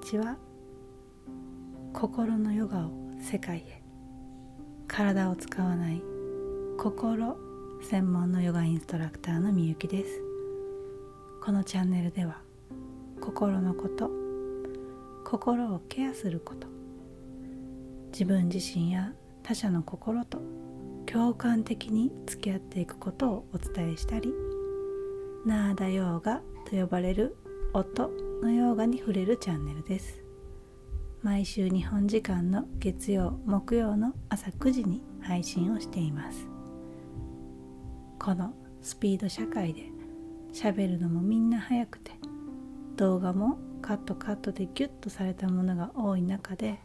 ちは心のヨガを世界へ。体を使わない心専門のヨガインストラクターのみゆきです。このチャンネルでは心のこと心をケアすること自分自身や他者の心と共感的に付き合っていくことをお伝えしたりナーダヨーガと呼ばれる音のヨーガに触れるチャンネルです。毎週日本時間の月曜木曜の朝9時に配信をしています。このスピード社会で喋るのもみんな早くて動画もカットカットでギュッとされたものが多い中で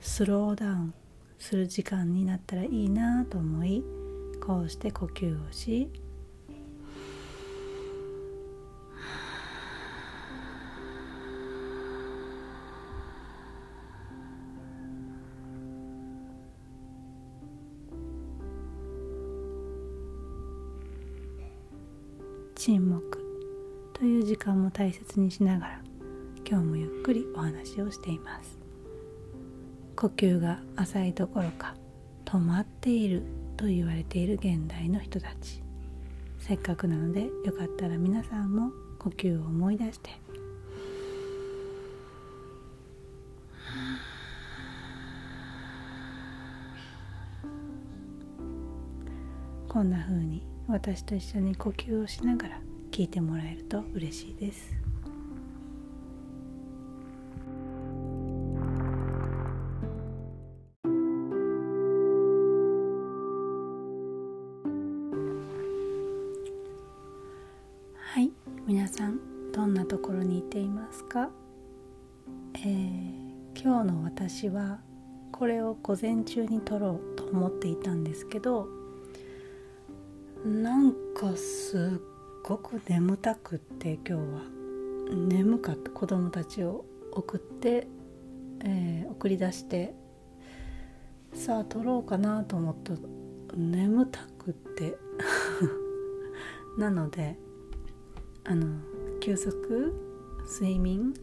スローダウンする時間になったらいいなと思いこうして呼吸をし沈黙という時間も大切にしながら今日もゆっくりお話をしています。呼吸が浅いどころか止まっていると言われている現代の人たち。せっかくなのでよかったら皆さんも呼吸を思い出して。こんな風に私と一緒に呼吸をしながら聞いてもらえると嬉しいです。はい皆さんどんなところにいていますか、えー、今日の私はこれを午前中に撮ろうと思っていたんですけどかすっごく眠たくって今日は。眠かった。子供たちを送って、えー、送り出してさあ撮ろうかなと思った。眠たくって。なのであの休息睡眠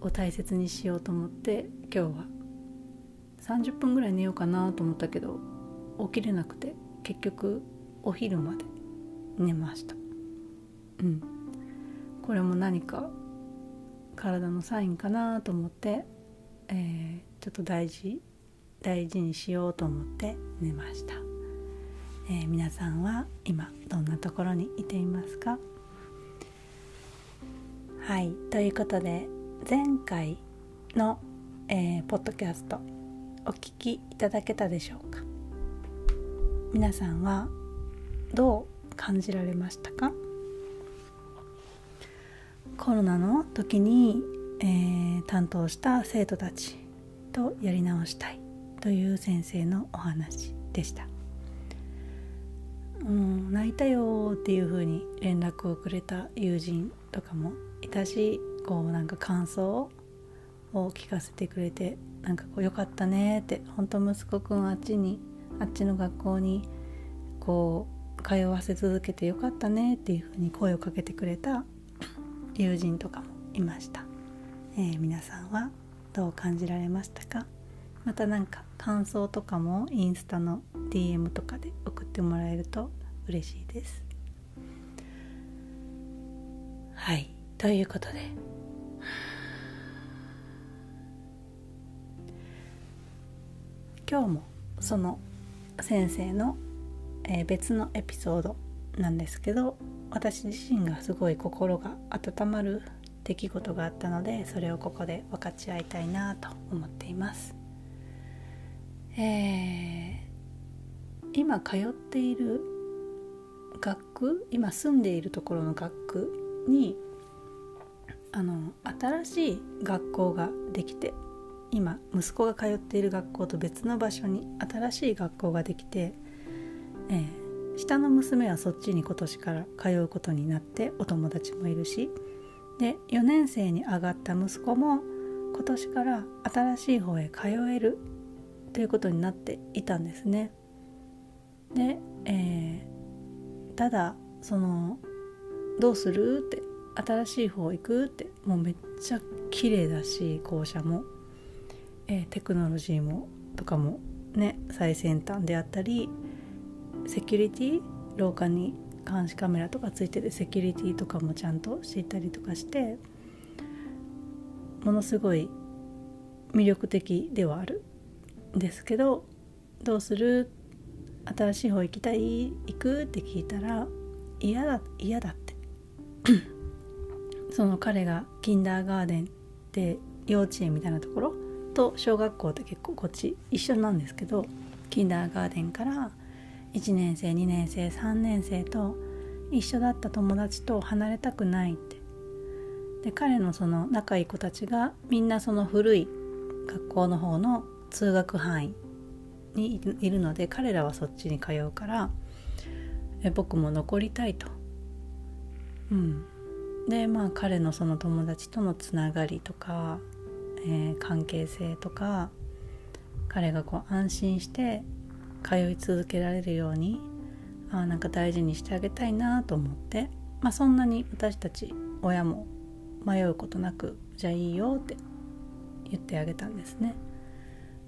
を大切にしようと思って今日は30分ぐらい寝ようかなと思ったけど起きれなくて結局お昼まで寝ました。うん。これも何か体のサインかなと思って、えー、ちょっと大事大事にしようと思って寝ました、えー、皆さんは今どんなところにいていますか？はい。ということで前回の、えー、ポッドキャストお聞きいただけたでしょうか？皆さんはどう感じられましたか？コロナの時に、えー、担当した生徒たちとやり直したいという先生のお話でした。うん、泣いたよっていう風に連絡をくれた友人とかもいたしこうなんか感想を聞かせてくれてなんかこうよかったねって本当息子くんあっちにあっちの学校にこう通わせ続けてよかったねっていうふうに声をかけてくれた友人とかもいました、えー、皆さんはどう感じられましたか？また何か感想とかもインスタの DM とかで送ってもらえると嬉しいです。はい。ということで。今日もその先生のえー、別のエピソードなんですけど私自身がすごい心が温まる出来事があったのでそれをここで分かち合いたいなと思っています。えー、今通っている学区今住んでいるところの学区にあの新しい学校ができて今息子が通っている学校と別の場所に新しい学校ができてえー、下の娘はそっちに今年から通うことになってお友達もいるしで4年生に上がった息子も今年から新しい方へ通えるということになっていたんですね。で、えー、ただその「どうする?」って「新しい方行く?」ってもうめっちゃ綺麗だし校舎も、えー、テクノロジーもとかもね最先端であったりセキュリティ廊下に監視カメラとかついててセキュリティとかもちゃんとしていたりとかしてものすごい魅力的ではある。んですけどどうする？新しい方行きたい？行く？って聞いたら嫌だ嫌だって。その彼がキンダーガーデンって幼稚園みたいなところと小学校って結構こっち一緒なんですけどキンダーガーデンから1年生2年生3年生と一緒だった友達と離れたくないってで彼のその仲いい子たちがみんなその古い学校の方の通学範囲にいるので彼らはそっちに通うからえ僕も残りたいと。うん、でまあ彼のその友達とのつながりとか、えー、関係性とか彼がこう安心して通い続けられるようにあなんか大事にしてあげたいなと思って、まあ、そんなに私たち親も迷うことなくじゃあいいよって言ってあげたんですね。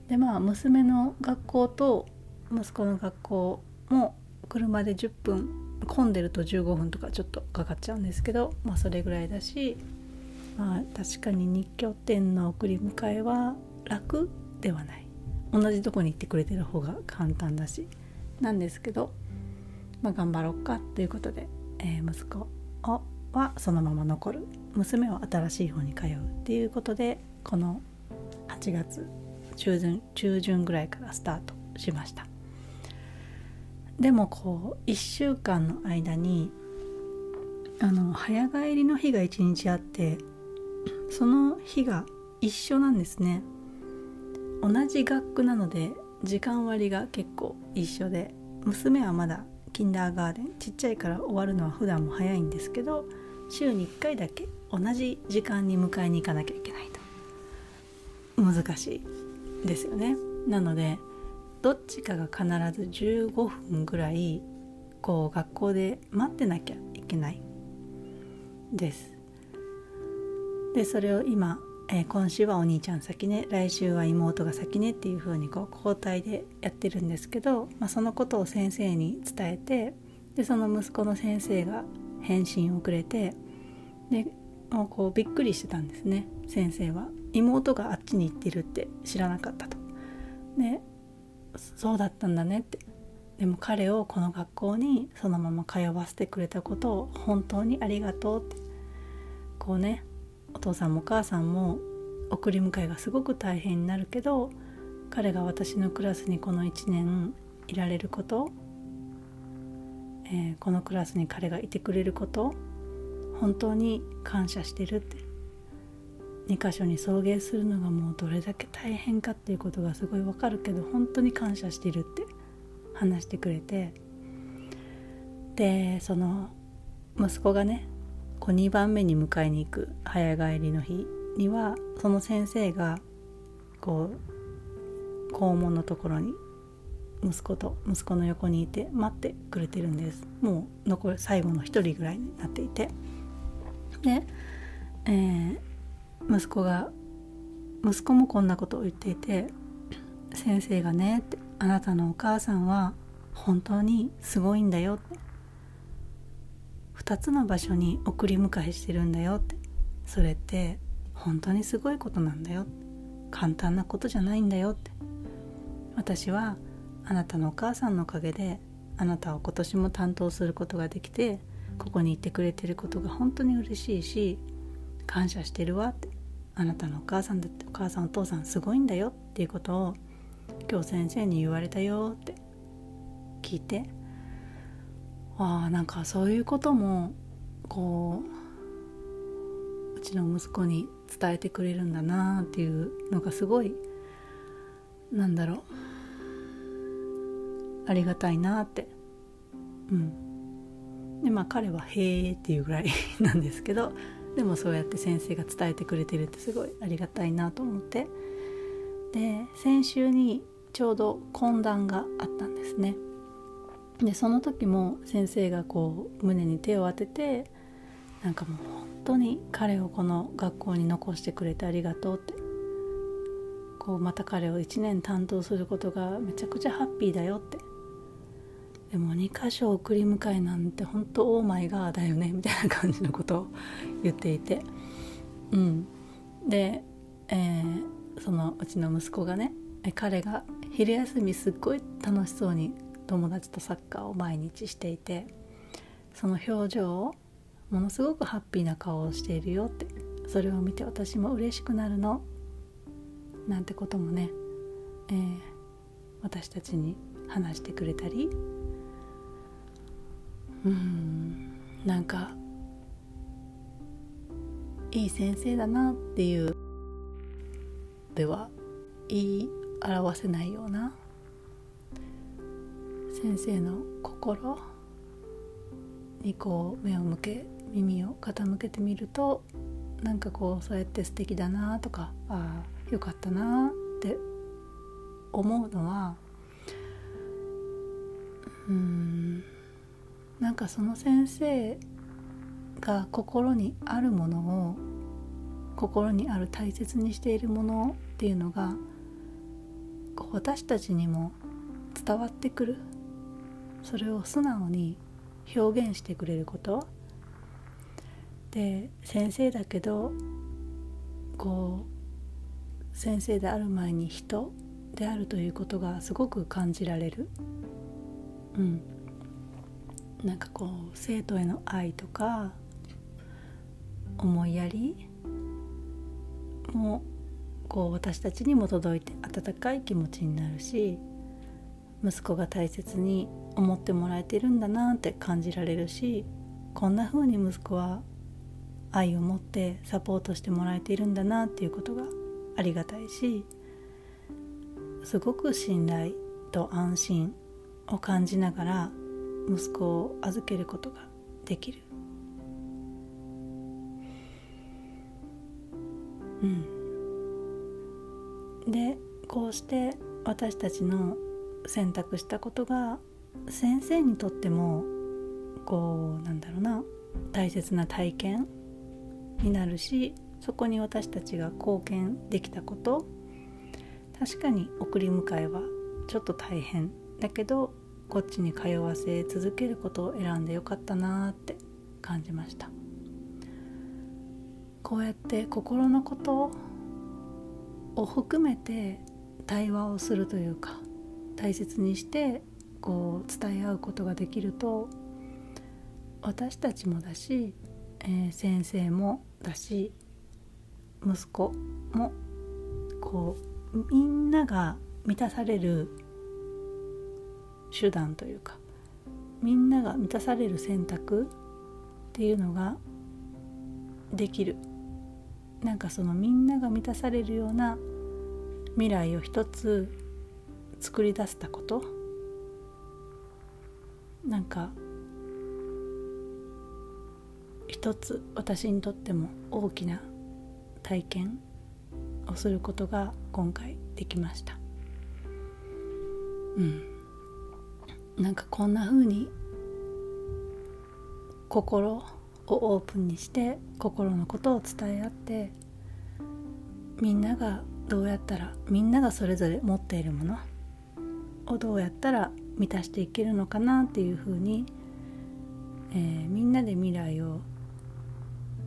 でまあ娘の学校と息子の学校も車で10分混んでると15分とかちょっとかかっちゃうんですけど、まあ、それぐらいだし、まあ、確かに日拠点の送り迎えは楽ではない同じとこに行ってくれてる方が簡単だしなんですけど、まあ、頑張ろうかということで、えー、息子をはそのまま残る。娘は新しい方に通うっていうことでこの8月中旬中旬ぐらいからスタートしました。でもこう1週間の間にあの早帰りの日が1日あってその日が一緒なんですね。同じ学区なので時間割が結構一緒で娘はまだキンダーガーデンちっちゃいから終わるのは普段も早いんですけど週に1回だけ同じ時間に迎えに行かなきゃいけないと。難しいですよね。なのでどっちかが必ず15分ぐらいこう学校で待ってなきゃいけないです。でそれを今、えー、今週はお兄ちゃん先ね来週は妹が先ねっていう風にこう交代でやってるんですけど、まあ、そのことを先生に伝えてでその息子の先生が返信をくれてでもうこうびっくりしてたんですね先生は。妹があっちに行ってるって知らなかったと。でそうだったんだねって。でも彼をこの学校にそのまま通わせてくれたことを本当にありがとうって。こうねお父さんもお母さんも送り迎えがすごく大変になるけど彼が私のクラスにこの1年いられること、えー、このクラスに彼がいてくれること本当に感謝してるって。2箇所に送迎するのがもうどれだけ大変かっていうことがすごいわかるけど本当に感謝してるって話してくれて。でその息子がねこう2番目に迎えに行く早帰りの日にはその先生がこう校門のところに息子と息子の横にいて待ってくれてるんです。もう残り最後の1人ぐらいになっていて。で、えー、息子が息子もこんなことを言っていて先生がねってあなたのお母さんは本当にすごいんだよって2つの場所に送り迎えしてるんだよって。それって本当にすごいことなんだよ簡単なことじゃないんだよって。私はあなたのお母さんのおかげであなたを今年も担当することができてここにいてくれてることが本当に嬉しいし感謝してるわって。あなたのお母さんだってお母さんお父さんすごいんだよっていうことを今日先生に言われたよって聞いてあなんかそういうこともこううちの息子に伝えてくれるんだなっていうのがすごいなんだろう。ありがたいなって。うん。でまあ彼は「へえ」っていうぐらいなんですけどでもそうやって先生が伝えてくれてるってすごいありがたいなと思って。で先週にちょうど懇談があったんですね。でその時も先生がこう胸に手を当ててなんかもう本当に彼をこの学校に残してくれてありがとうって。こうまた彼を1年担当することがめちゃくちゃハッピーだよって。でも2箇所送り迎えなんて本当オーマイガーだよねみたいな感じのことを言っていて。うん。で、えー、そのうちの息子がね彼が昼休みすっごい楽しそうに友達とサッカーを毎日していてその表情をものすごくハッピーな顔をしているよってそれを見て私も嬉しくなるの。なんてこともね、えー、私たちに話してくれたり。うんなんかいい先生だなっていうでは言い表せないような先生の心にこう目を向け耳を傾けてみるとなんかこうそうやって素敵だなとかああよかったなって思うのはうんなんかその先生が心にあるものを心にある大切にしているものっていうのが私たちにも伝わってくるそれを素直に表現してくれること。で先生だけどこう先生である前に人であるということがすごく感じられる。うん。なんかこう生徒への愛とか思いやりもこう私たちにも届いて温かい気持ちになるし息子が大切に思ってもらえてるんだなって感じられるしこんな風に息子は愛を持ってサポートしてもらえているんだなっていうことがありがたいしすごく信頼と安心を感じながら息子を預けることができる。うん。でこうして私たちの選択したことが先生にとってもこうなんだろうな大切な体験になるしそこに私たちが貢献できたこと確かに送り迎えはちょっと大変だけどこっちに通わせ続けることを選んでよかったなって感じました。こうやって心のことを含めて対話をするというか大切にしてこう伝え合うことができると私たちもだし、えー、先生もだし息子もこうみんなが満たされる手段というかみんなが満たされる選択っていうのができる。なんかそのみんなが満たされるような未来を一つ作り出したこと。なんか一つ私にとっても大きな体験をすることが今回できました。うん。なんかこんな風に心をオープンにして心のことを伝え合ってみんながどうやったらみんながそれぞれ持っているものをどうやったら満たしていけるのかなっていうふうに、えー、みんなで未来を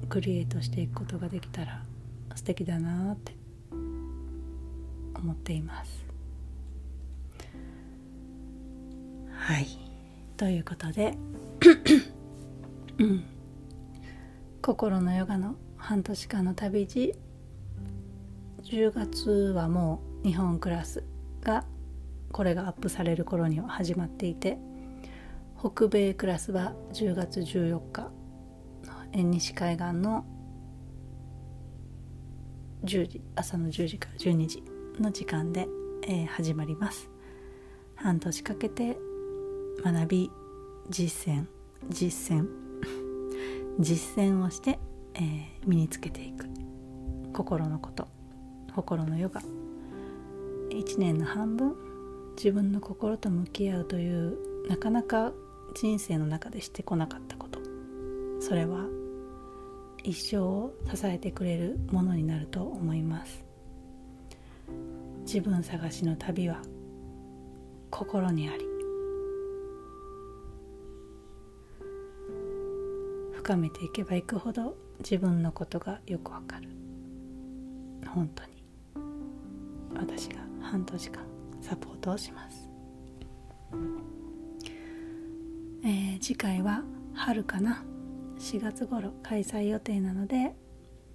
クリエイトしていくことができたら素敵だなって思っています。はい。ということでうん、心のヨガの半年間の旅路。10月はもう日本クラス。がこれがアップされる頃には始まっていて北米クラスは10月14日縁西海岸の10時朝の10時から12時の時間で、えー、始まります。半年かけて学び実践実践。実践をして、えー、身につけていく。心のこと心のヨガ。1年の半分自分の心と向き合うというなかなか人生の中でしてこなかったこと。それは一生を支えてくれるものになると思います。自分探しの旅は心にあり深めていけばいくほど自分のことがよくわかる。本当に。私が半年間サポートをします。えー、次回は春かな。4月頃開催予定なので、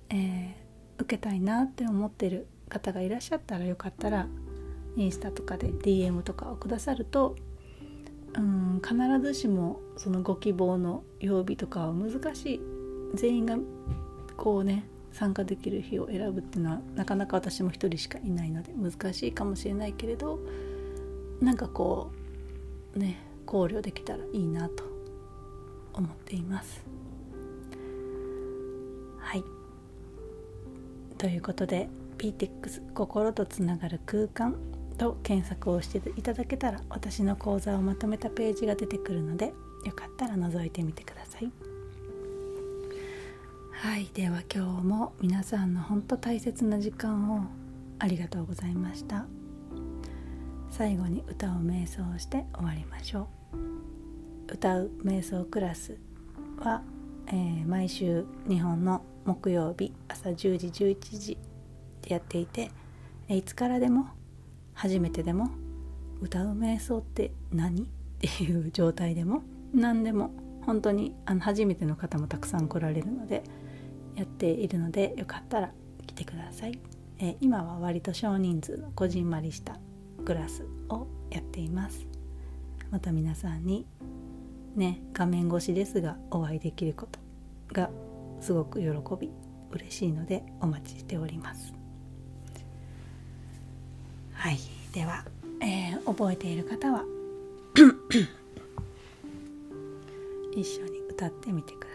えー、受けたいなって思ってる方がいらっしゃったらよかったらインスタとかで DM とかをくださるとうん必ずしもそのご希望の曜日とかは難しい。全員がこうね参加できる日を選ぶっていうのはなかなか私も一人しかいないので難しいかもしれないけれどなんかこうね考慮できたらいいなと思っています。はいということで PTX 心とつながる空間と検索をしていただけたら私の講座をまとめたページが出てくるのでよかったら覗いてみてくださいはいでは今日も皆さんの本当大切な時間をありがとうございました。最後に歌を瞑想して終わりましょう。歌う瞑想クラスは、えー、毎週日本の木曜日朝10時11時でやっていていつからでも初めてでも歌う瞑想って何？っていう状態でも何でも本当にあの初めての方もたくさん来られるのでやっているのでよかったら来てください、えー、今は割と少人数のこじんまりしたクラスをやっています。また皆さんにね画面越しですがお会いできることがすごく喜び嬉しいのでお待ちしております。はい。では、えー、覚えている方は 一緒に歌ってみてください。